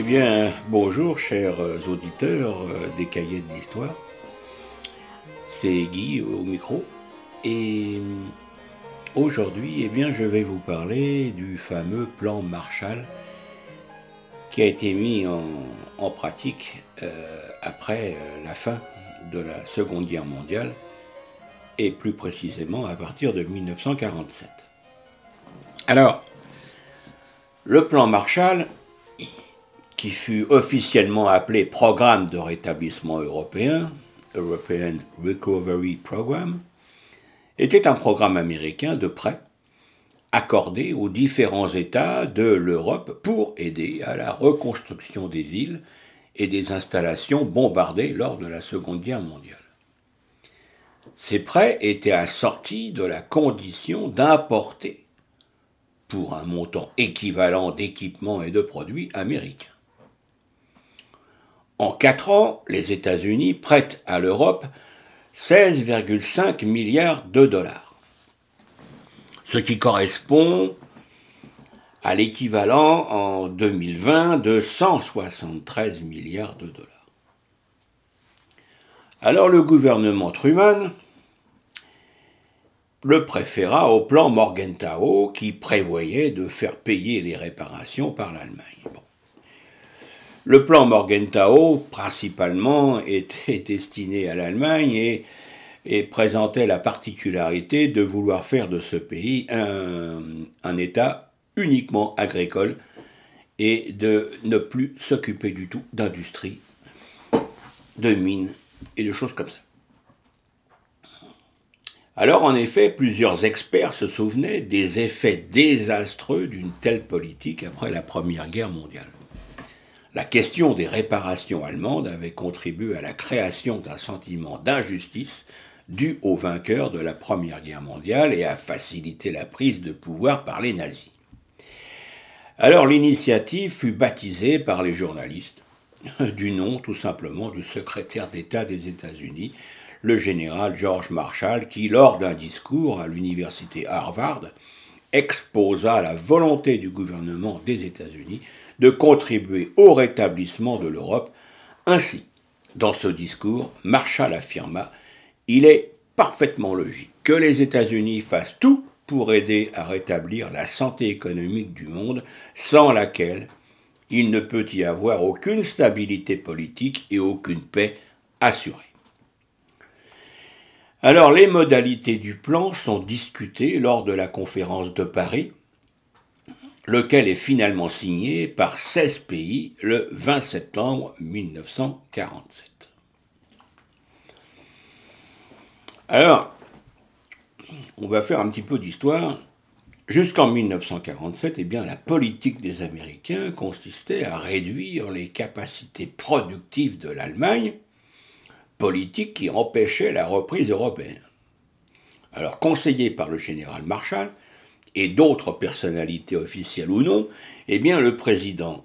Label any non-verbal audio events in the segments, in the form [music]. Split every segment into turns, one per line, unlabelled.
Eh bien, bonjour chers auditeurs des cahiers de l'histoire. C'est Guy au micro. Et aujourd'hui, eh bien, je vais vous parler du fameux plan Marshall qui a été mis en, pratique euh, après euh, la fin de la Seconde Guerre mondiale et plus précisément à partir de 1947. Alors, le plan Marshall, qui fut officiellement appelé Programme de rétablissement européen, European Recovery Program, était un programme américain de prêt accordé aux différents États de l'Europe pour aider à la reconstruction des villes et des installations bombardées lors de la Seconde Guerre mondiale. Ces prêts étaient assortis de la condition d'importer pour un montant équivalent d'équipements et de produits américains. En quatre ans, les États-Unis prêtent à l'Europe 16,5 milliards de dollars, ce qui correspond à l'équivalent en 2020 de 173 milliards de dollars. Alors le gouvernement Truman le préféra au plan Morgenthau qui prévoyait de faire payer les réparations par l'Allemagne. Le plan Morgenthau, principalement, [laughs] était destiné à l'Allemagne et, présentait la particularité de vouloir faire de ce pays un, État uniquement agricole et de ne plus s'occuper du tout d'industrie, de mines et de choses comme ça. Alors en effet, plusieurs experts se souvenaient des effets désastreux d'une telle politique après la Première Guerre mondiale. La question des réparations allemandes avait contribué à la création d'un sentiment d'injustice dû aux vainqueurs de la Première Guerre mondiale et a facilité la prise de pouvoir par les nazis. Alors l'initiative fut baptisée par les journalistes [laughs] du nom tout simplement du secrétaire d'État des États-Unis, le général George Marshall, qui, lors d'un discours à l'université Harvard, exposa la volonté du gouvernement des États-Unis de contribuer au rétablissement de l'Europe. Ainsi, dans ce discours, Marshall affirma Il est parfaitement logique que les États-Unis fassent tout pour aider à rétablir la santé économique du monde, sans laquelle il ne peut y avoir aucune stabilité politique et aucune paix assurée. Alors les modalités du plan sont discutées lors de la conférence de Paris lequel est finalement signé par 16 pays le 20 septembre 1947. Alors, on va faire un petit peu d'histoire. Jusqu'en 1947, eh bien, la politique des Américains consistait à réduire les capacités productives de l'Allemagne, politique qui empêchait la reprise européenne. Alors, conseillé par le général Marshall, et d'autres personnalités officielles ou non, eh bien le président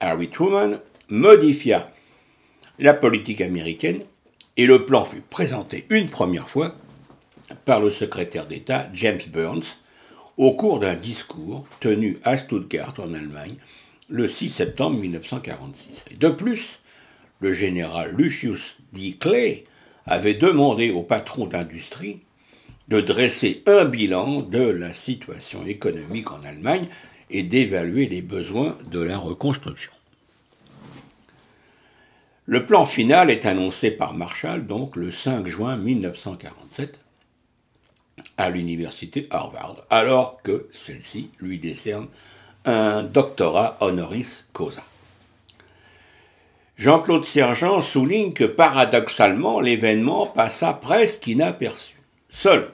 Harry Truman modifia la politique américaine et le plan fut présenté une première fois par le secrétaire d'État James Burns au cours d'un discours tenu à Stuttgart en Allemagne le 6 septembre 1946. de plus, le général Lucius D. Clay avait demandé au patron d'industrie de dresser un bilan de la situation économique en Allemagne et d'évaluer les besoins de la reconstruction. Le plan final est annoncé par Marshall donc le 5 juin 1947 à l'université Harvard, alors que celle-ci lui décerne un doctorat honoris causa. Jean-Claude Sergent souligne que paradoxalement l'événement passa presque inaperçu. Seul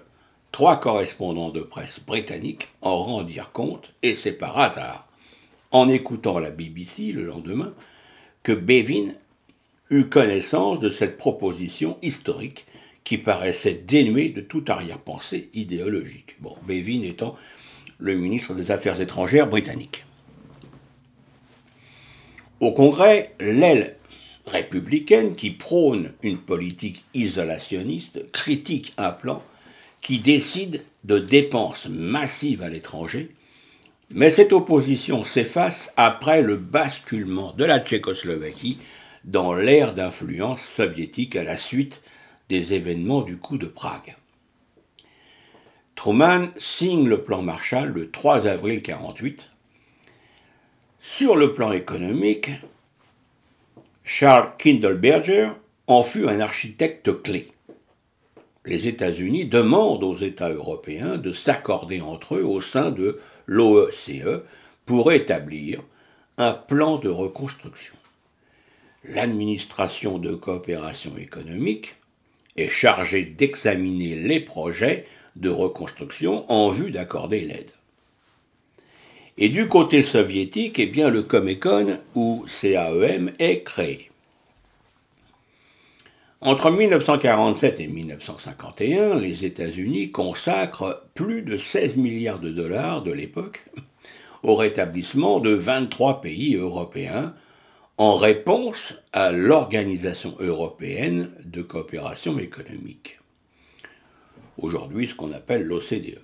Trois correspondants de presse britanniques en rendirent compte, et c'est par hasard, en écoutant la BBC le lendemain, que Bevin eut connaissance de cette proposition historique qui paraissait dénuée de toute arrière-pensée idéologique. Bon, Bevin étant le ministre des Affaires étrangères britannique. Au Congrès, l'aile républicaine qui prône une politique isolationniste critique un plan qui décide de dépenses massives à l'étranger, Mais cette opposition s'efface après le basculement de la Tchécoslovaquie dans l'ère d'influence soviétique à la suite des événements du coup de Prague. Truman signe le plan Marshall le 3 avril 1948. Sur le plan économique, Charles Kindleberger en fut un architecte clé. Les États-Unis demandent aux États européens de s'accorder entre eux au sein de l'OECE e pour établir un plan de reconstruction. L'administration de coopération économique est chargée d'examiner les projets de reconstruction en vue d'accorder l'aide. Et du côté soviétique, eh bien, le Comecon, ou CAEM, est créé. Entre 1947 et 1951, les États-Unis consacrent plus de 16 milliards de dollars de l'époque au rétablissement de 23 pays européens en réponse à l'Organisation européenne de coopération économique. Aujourd'hui, ce qu'on appelle l'OCDE.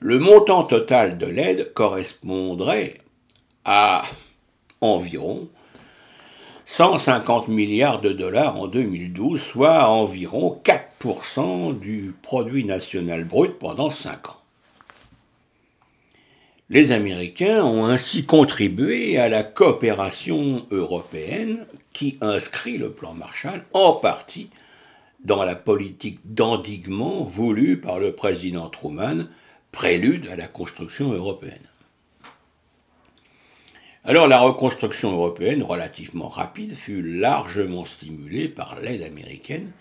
Le montant total de l'aide correspondrait à environ 150 milliards de dollars en 2012, soit environ 4% du produit national brut pendant 5 ans. Les Américains ont ainsi contribué à la coopération européenne qui inscrit le plan Marshall en partie dans la politique d'endiguement voulue par le président Truman, prélude à la construction européenne. Alors la reconstruction européenne, relativement rapide, fut largement stimulée par l'aide américaine,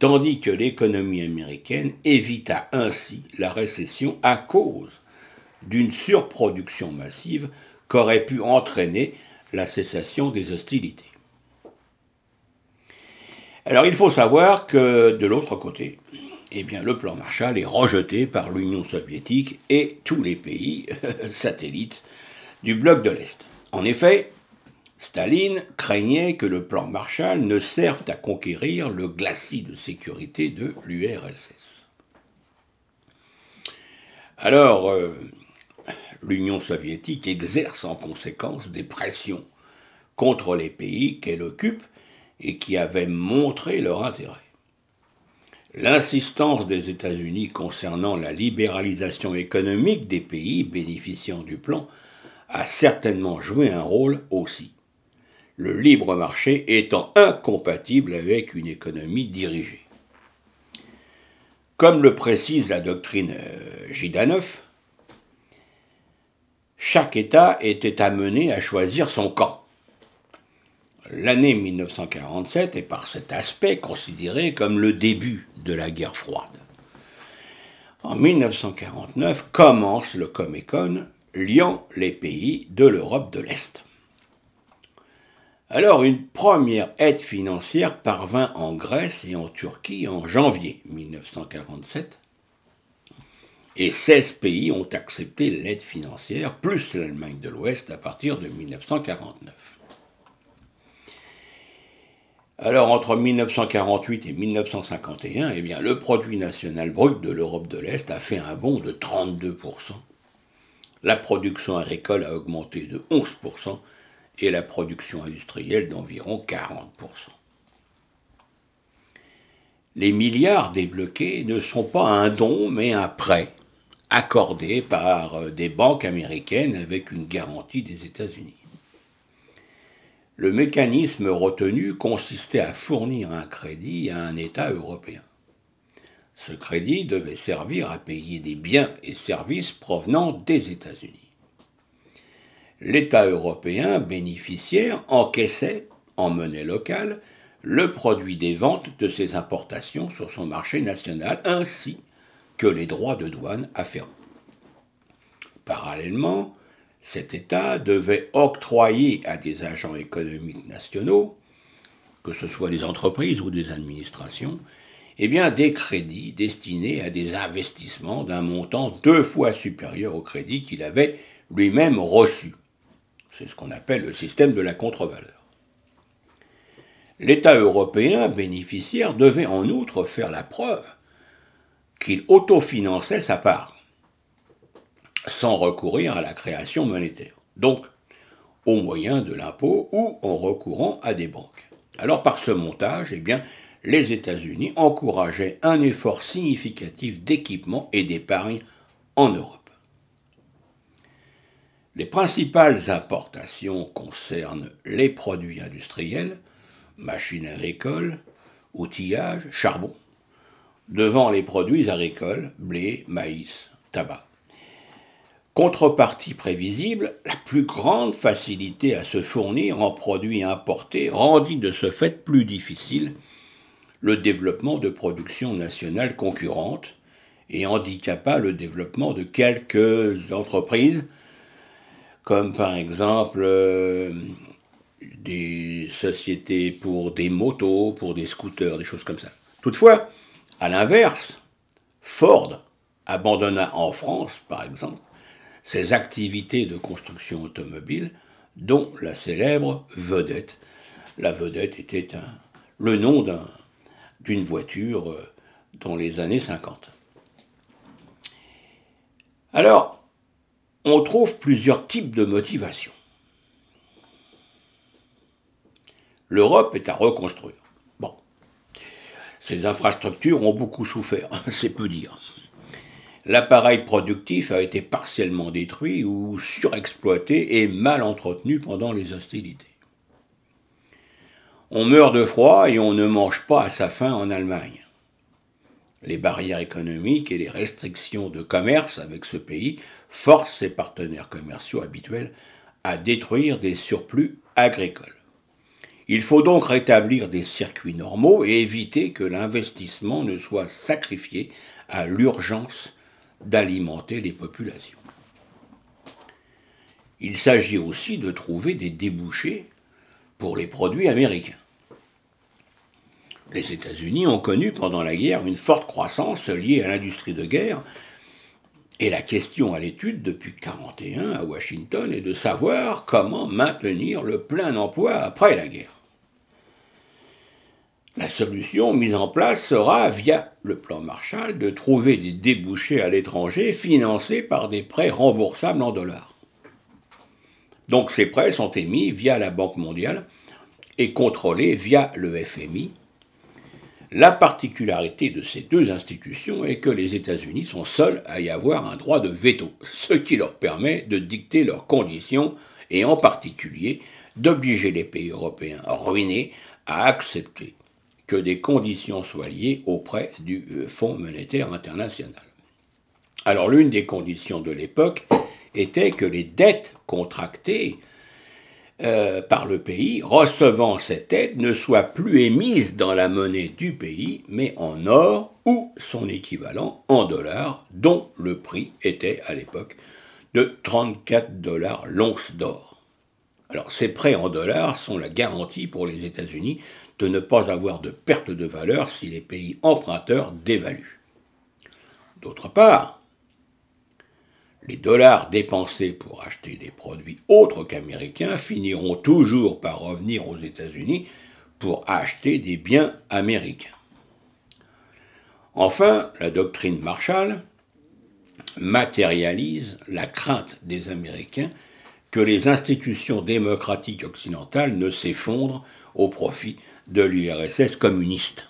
tandis que l'économie américaine évita ainsi la récession à cause d'une surproduction massive qu'aurait pu entraîner la cessation des hostilités. Alors il faut savoir que de l'autre côté, eh bien, le plan Marshall est rejeté par l'Union soviétique et tous les pays [laughs] satellites du bloc de l'Est. En effet, Staline craignait que le plan Marshall ne serve à conquérir le glacis de sécurité de l'URSS. Alors, euh, l'Union soviétique exerce en conséquence des pressions contre les pays qu'elle occupe et qui avaient montré leur intérêt. L'insistance des États-Unis concernant la libéralisation économique des pays bénéficiant du plan a certainement joué un rôle aussi, le libre marché étant incompatible avec une économie dirigée. Comme le précise la doctrine euh, chaque État était amené à choisir son camp. L'année 1947 est par cet aspect considérée comme le début de la guerre froide. En 1949 commence le Comecon liant les pays de l'Europe de l'Est. Alors une première aide financière parvint en Grèce et en Turquie en janvier 1947 et 16 pays ont accepté l'aide financière, plus l'Allemagne de l'Ouest à partir de 1949. Alors entre 1948 et 1951, eh bien, le produit national brut de l'Europe de l'Est a fait un bond de 32%. La production agricole a augmenté de 11% et la production industrielle d'environ 40%. Les milliards débloqués ne sont pas un don mais un prêt accordé par euh, des banques américaines avec une garantie des États-Unis. Le mécanisme retenu consistait à fournir un crédit à un État européen. Ce crédit devait servir à payer des biens et services provenant des États-Unis. L'État européen bénéficiaire encaissait, en monnaie locale, le produit des ventes de ses importations sur son marché national ainsi que les droits de douane afférents. Parallèlement, cet État devait octroyer à des agents économiques nationaux, que ce soit des entreprises ou des administrations, eh bien, des crédits destinés à des investissements d'un montant deux fois supérieur au crédit qu'il avait lui-même reçu. C'est ce qu'on appelle le système de la contre-valeur. L'État européen bénéficiaire devait en outre faire la preuve qu'il autofinançait sa part. sans recourir à la création monétaire. Donc, au moyen de l'impôt ou en recourant à des banques. Alors par ce montage, eh bien, les États-Unis encourageaient un effort significatif d'équipement et d'épargne en Europe. Les principales importations concernent les produits industriels, machines agricoles, outillage, charbon, devant les produits agricoles, blé, maïs, tabac. Contrepartie prévisible, la plus grande facilité à se fournir en produits importés rendit de ce fait plus difficile le développement de productions nationales concurrentes et handicapa le développement de quelques entreprises, comme par exemple euh, des sociétés pour des motos, pour des scooters, des choses comme ça. Toutefois, à l'inverse, Ford abandonna en France, par exemple, ses activités de construction automobile, dont la célèbre vedette. La vedette était le nom d'une voiture euh, dans les années 50. Alors, on trouve plusieurs types de motivations. L'Europe est à reconstruire. Bon, ces infrastructures ont beaucoup souffert, [laughs] c'est peu dire. L'appareil productif a été partiellement détruit ou surexploité et mal entretenu pendant les hostilités. On meurt de froid et on ne mange pas à sa faim en Allemagne. Les barrières économiques et les restrictions de commerce avec ce pays forcent ses partenaires commerciaux habituels à détruire des surplus agricoles. Il faut donc rétablir des circuits normaux et éviter que l'investissement ne soit sacrifié à l'urgence d'alimenter les populations. Il s'agit aussi de trouver des débouchés pour les produits américains. Les États-Unis ont connu pendant la guerre une forte croissance liée à l'industrie de guerre, et la question à l'étude depuis 1941 à Washington est de savoir comment maintenir le plein emploi après la guerre. La solution mise en place sera, via le plan Marshall, de trouver des débouchés à l'étranger financés par des prêts remboursables en dollars. Donc ces prêts sont émis via la Banque mondiale et contrôlés via le FMI. La particularité de ces deux institutions est que les États-Unis sont seuls à y avoir un droit de veto, ce qui leur permet de dicter leurs conditions et en particulier d'obliger les pays européens ruinés à accepter que des conditions soient liées auprès du euh, Fonds monétaire international. Alors l'une des conditions de l'époque était que les dettes contractées euh, par le pays recevant cette aide ne soient plus émises dans la monnaie du pays, mais en or ou son équivalent en dollars, dont le prix était à l'époque de 34 dollars l'once d'or. Alors ces prêts en dollars sont la garantie pour les États-Unis de ne pas avoir de perte de valeur si les pays emprunteurs dévaluent. D'autre part, les dollars dépensés pour acheter des produits autres qu'américains finiront toujours par revenir aux États-Unis pour acheter des biens américains. Enfin, la doctrine Marshall matérialise la crainte des Américains que les institutions démocratiques occidentales ne s'effondrent au profit de l'URSS communiste.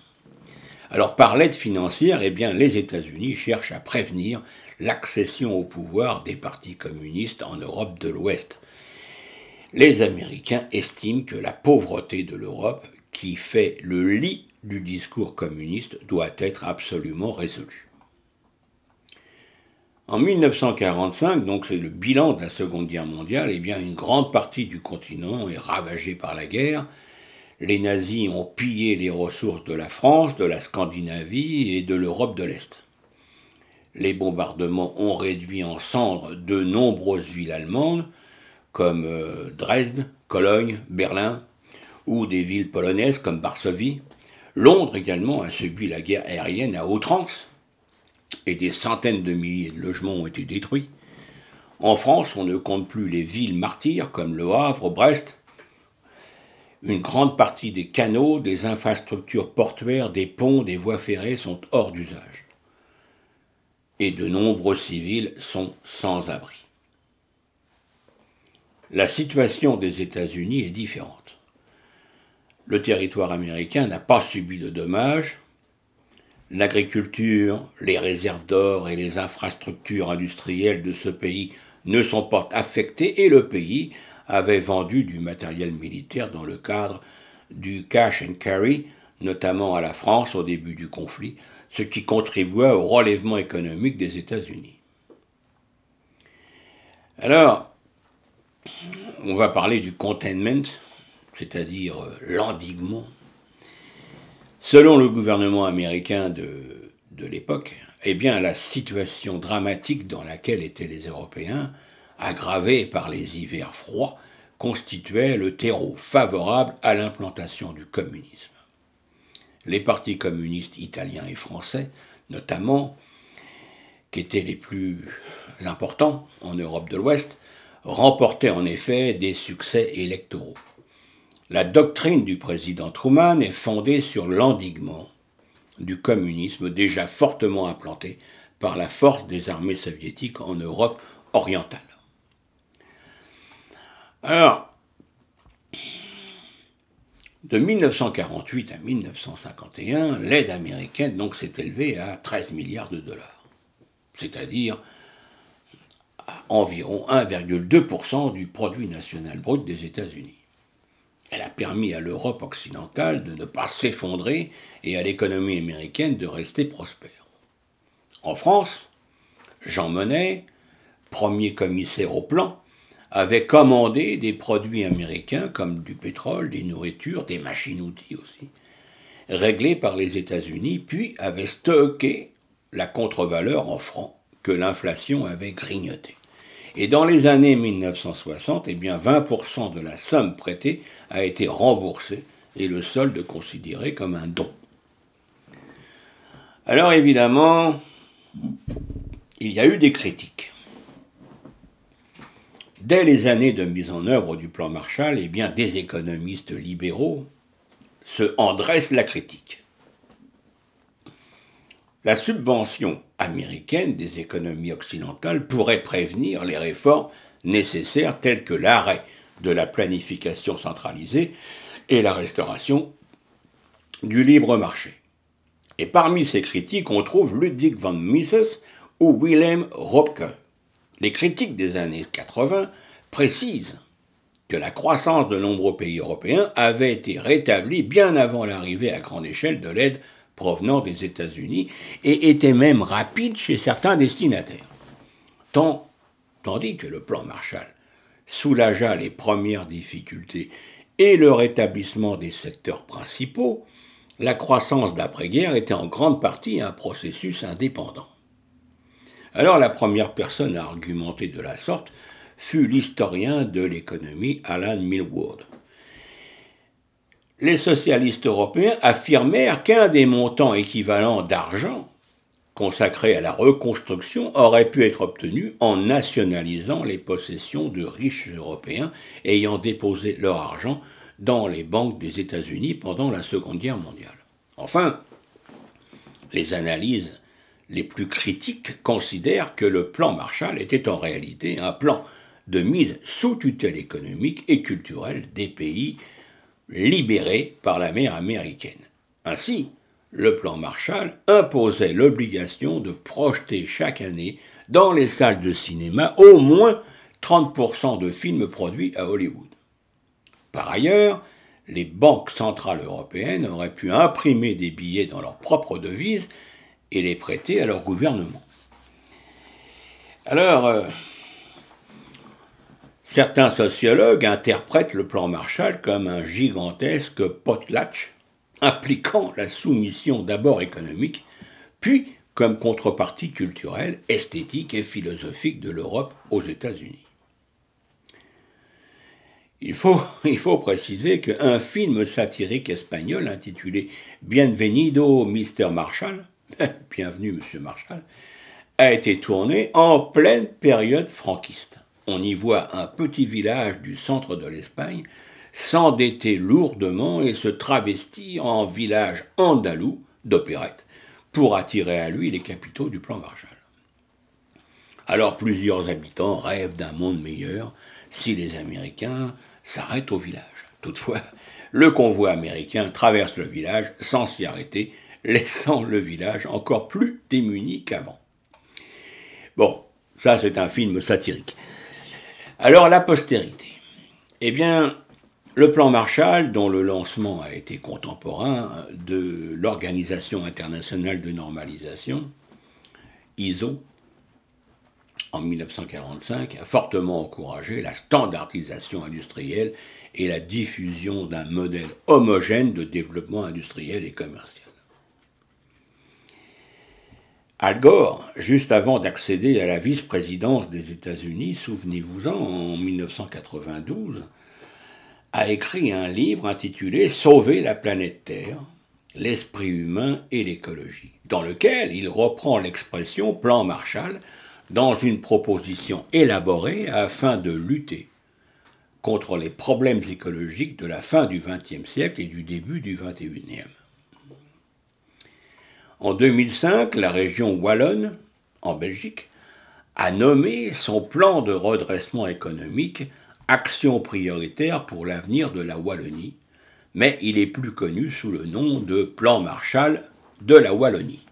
Alors par l'aide financière, eh les États-Unis cherchent à prévenir l'accession au pouvoir des partis communistes en Europe de l'Ouest. Les Américains estiment que la pauvreté de l'Europe, qui fait le lit du discours communiste, doit être absolument résolue. En 1945, donc c'est le bilan de la Seconde Guerre mondiale, eh bien une grande partie du continent est ravagée par la guerre, les nazis ont pillé les ressources de la France, de la Scandinavie et de l'Europe de l'Est. Les bombardements ont réduit en cendres de nombreuses villes allemandes, comme euh, Dresde, Cologne, Berlin, ou des villes polonaises comme Varsovie. Londres également a subi la guerre aérienne à outrance, et des centaines de milliers de logements ont été détruits. En France, on ne compte plus les villes martyrs comme Le Havre, Brest, une grande partie des canaux, des infrastructures portuaires, des ponts, des voies ferrées sont hors d'usage. Et de nombreux civils sont sans abri. La situation des États-Unis est différente. Le territoire américain n'a pas subi de dommages. L'agriculture, les réserves d'or et les infrastructures industrielles de ce pays ne sont pas affectées et le pays avait vendu du matériel militaire dans le cadre du cash and carry, notamment à la France au début du conflit, ce qui contribua au relèvement économique des États-Unis. Alors, on va parler du containment, c'est-à-dire euh, l'endiguement. Selon le gouvernement américain de, de l'époque, eh bien, la situation dramatique dans laquelle étaient les Européens, aggravée par les hivers froids, constituait le terreau favorable à l'implantation du communisme. Les partis communistes italiens et français, notamment, qui étaient les plus importants en Europe de l'Ouest, remportaient en effet des succès électoraux. La doctrine du président Truman est fondée sur l'endiguement du communisme déjà fortement implanté par la force des armées soviétiques en Europe orientale. De 1948 à 1951, l'aide américaine donc s'est élevée à 13 milliards de dollars, c'est-à-dire à environ 1,2% du produit national brut des États-Unis. Elle a permis à l'Europe occidentale de ne pas s'effondrer et à l'économie américaine de rester prospère. En France, Jean Monnet, premier commissaire au plan, avait commandé des produits américains comme du pétrole, des nourritures, des machines-outils aussi, réglés par les États-Unis, puis avait stocké la contre-valeur en francs que l'inflation avait grignoté. Et dans les années 1960, eh bien 20% de la somme prêtée a été remboursée et le solde considéré comme un don. Alors évidemment, il y a eu des critiques. Dès les années de mise en œuvre du plan Marshall, eh bien, des économistes libéraux se en dressent la critique. La subvention américaine des économies occidentales pourrait prévenir les réformes nécessaires telles que l'arrêt de la planification centralisée et la restauration du libre marché. Et parmi ces critiques, on trouve Ludwig von Mises ou Wilhelm Röpke, les critiques des années 80 précisent que la croissance de nombreux pays européens avait été rétablie bien avant l'arrivée à grande échelle de l'aide provenant des États-Unis et était même rapide chez certains destinataires. tandis que le plan Marshall soulagea les premières difficultés et le rétablissement des secteurs principaux, la croissance d'après-guerre était en grande partie un processus indépendant. Alors la première personne à argumenter de la sorte fut l'historien de l'économie Alan Millward. Les socialistes européens affirmèrent qu'un des montants équivalents d'argent consacrés à la reconstruction aurait pu être obtenu en nationalisant les possessions de riches Européens ayant déposé leur argent dans les banques des États-Unis pendant la Seconde Guerre mondiale. Enfin, les analyses les plus critiques considèrent que le plan Marshall était en réalité un plan de mise sous tutelle économique et culturelle des pays libérés par la mer américaine. Ainsi, le plan Marshall imposait l'obligation de projeter chaque année dans les salles de cinéma au moins 30% de films produits à Hollywood. Par ailleurs, les banques centrales européennes auraient pu imprimer des billets dans leur propre devise et les prêter à leur gouvernement. Alors, euh, certains sociologues interprètent le plan Marshall comme un gigantesque potlatch impliquant la soumission d'abord économique, puis comme contrepartie culturelle, esthétique et philosophique de l'Europe aux États-Unis. Il faut, [laughs] il faut préciser qu'un film satirique espagnol intitulé Bienvenido Mr. Marshall [laughs] Bienvenue, Monsieur Marshall, a été tourné en pleine période franquiste. On y voit un petit village du centre de l'Espagne s'endetter lourdement et se travestir en village andalou d'opérette pour attirer à lui les capitaux du plan Marshall. Alors plusieurs habitants rêvent d'un monde meilleur si les Américains s'arrêtent au village. Toutefois, le convoi américain traverse le village sans s'y arrêter, laissant le village encore plus démuni qu'avant. Bon, ça c'est un film satirique. Alors la postérité. Eh bien, le plan Marshall, dont le lancement a été contemporain de l'Organisation internationale de normalisation, ISO, en 1945, a fortement encouragé la standardisation industrielle et la diffusion d'un modèle homogène de développement industriel et commercial. Al Gore, juste avant d'accéder à la vice-présidence des États-Unis, souvenez-vous-en, en 1992, a écrit un livre intitulé Sauver la planète Terre, l'esprit humain et l'écologie, dans lequel il reprend l'expression plan Marshall dans une proposition élaborée afin de lutter contre les problèmes écologiques de la fin du XXe siècle et du début du XXIe. En 2005, la région Wallonne, en Belgique, a nommé son plan de redressement économique Action prioritaire pour l'avenir de la Wallonie, mais il est plus connu sous le nom de Plan Marshall de la Wallonie.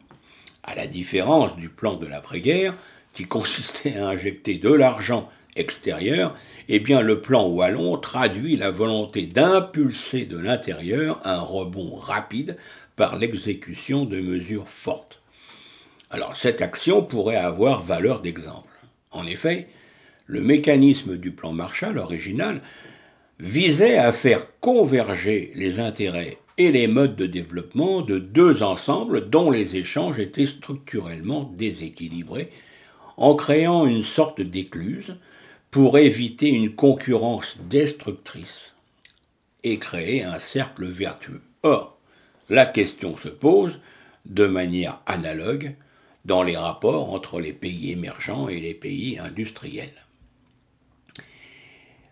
À la différence du plan de l'après-guerre, qui consistait à injecter de l'argent extérieur, eh bien le plan wallon traduit la volonté d'impulser de l'intérieur un rebond rapide par l'exécution de mesures fortes. Alors cette action pourrait avoir valeur d'exemple. En effet, le mécanisme du plan Marshall original visait à faire converger les intérêts et les modes de développement de deux ensembles dont les échanges étaient structurellement déséquilibrés, en créant une sorte d'écluse pour éviter une concurrence destructrice et créer un cercle vertueux. Or, la question se pose de manière analogue dans les rapports entre les pays émergents et les pays industriels.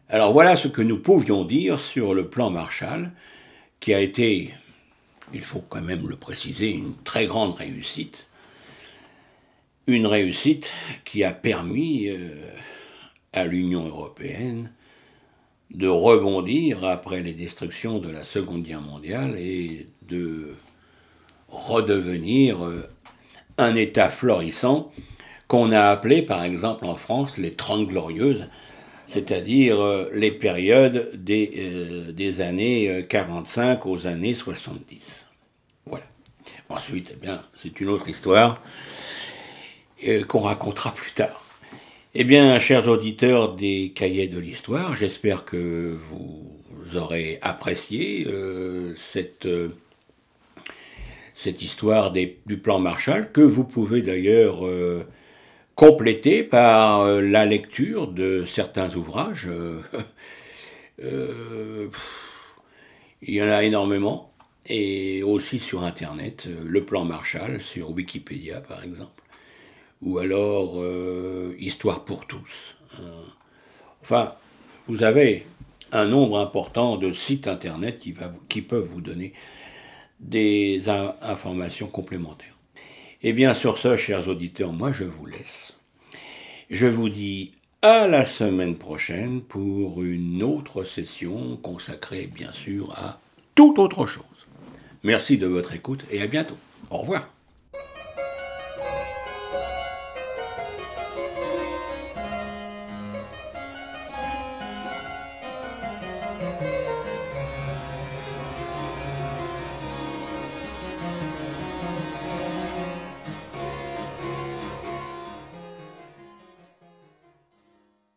Alors voilà ce que nous pouvions dire sur le plan Marshall, qui a été, il faut quand même le préciser, une très grande réussite. Une réussite qui a permis euh, à l'Union européenne de rebondir après les destructions de la Seconde Guerre mondiale et de redevenir euh, un État florissant qu'on a appelé par exemple en France les Trente Glorieuses, c'est-à-dire euh, les périodes des, euh, des, années 45 aux années 70. Voilà. Ensuite, eh bien, c'est une autre histoire qu'on racontera plus tard. Eh bien, chers auditeurs des cahiers de l'histoire, j'espère que vous aurez apprécié cette, cette histoire du plan Marshall, que vous pouvez d'ailleurs euh, compléter par la lecture de certains ouvrages. [laughs] il y en a énormément, et aussi sur Internet, le plan Marshall, sur Wikipédia par exemple ou alors euh, Histoire pour tous. Euh, enfin, vous avez un nombre important de sites internet qui peuvent vous donner des informations complémentaires. Eh bien sur ce, chers auditeurs, moi je vous laisse. Je vous dis à la semaine prochaine pour une autre session consacrée bien sûr à toute autre chose. Merci de votre écoute et à bientôt. Au revoir.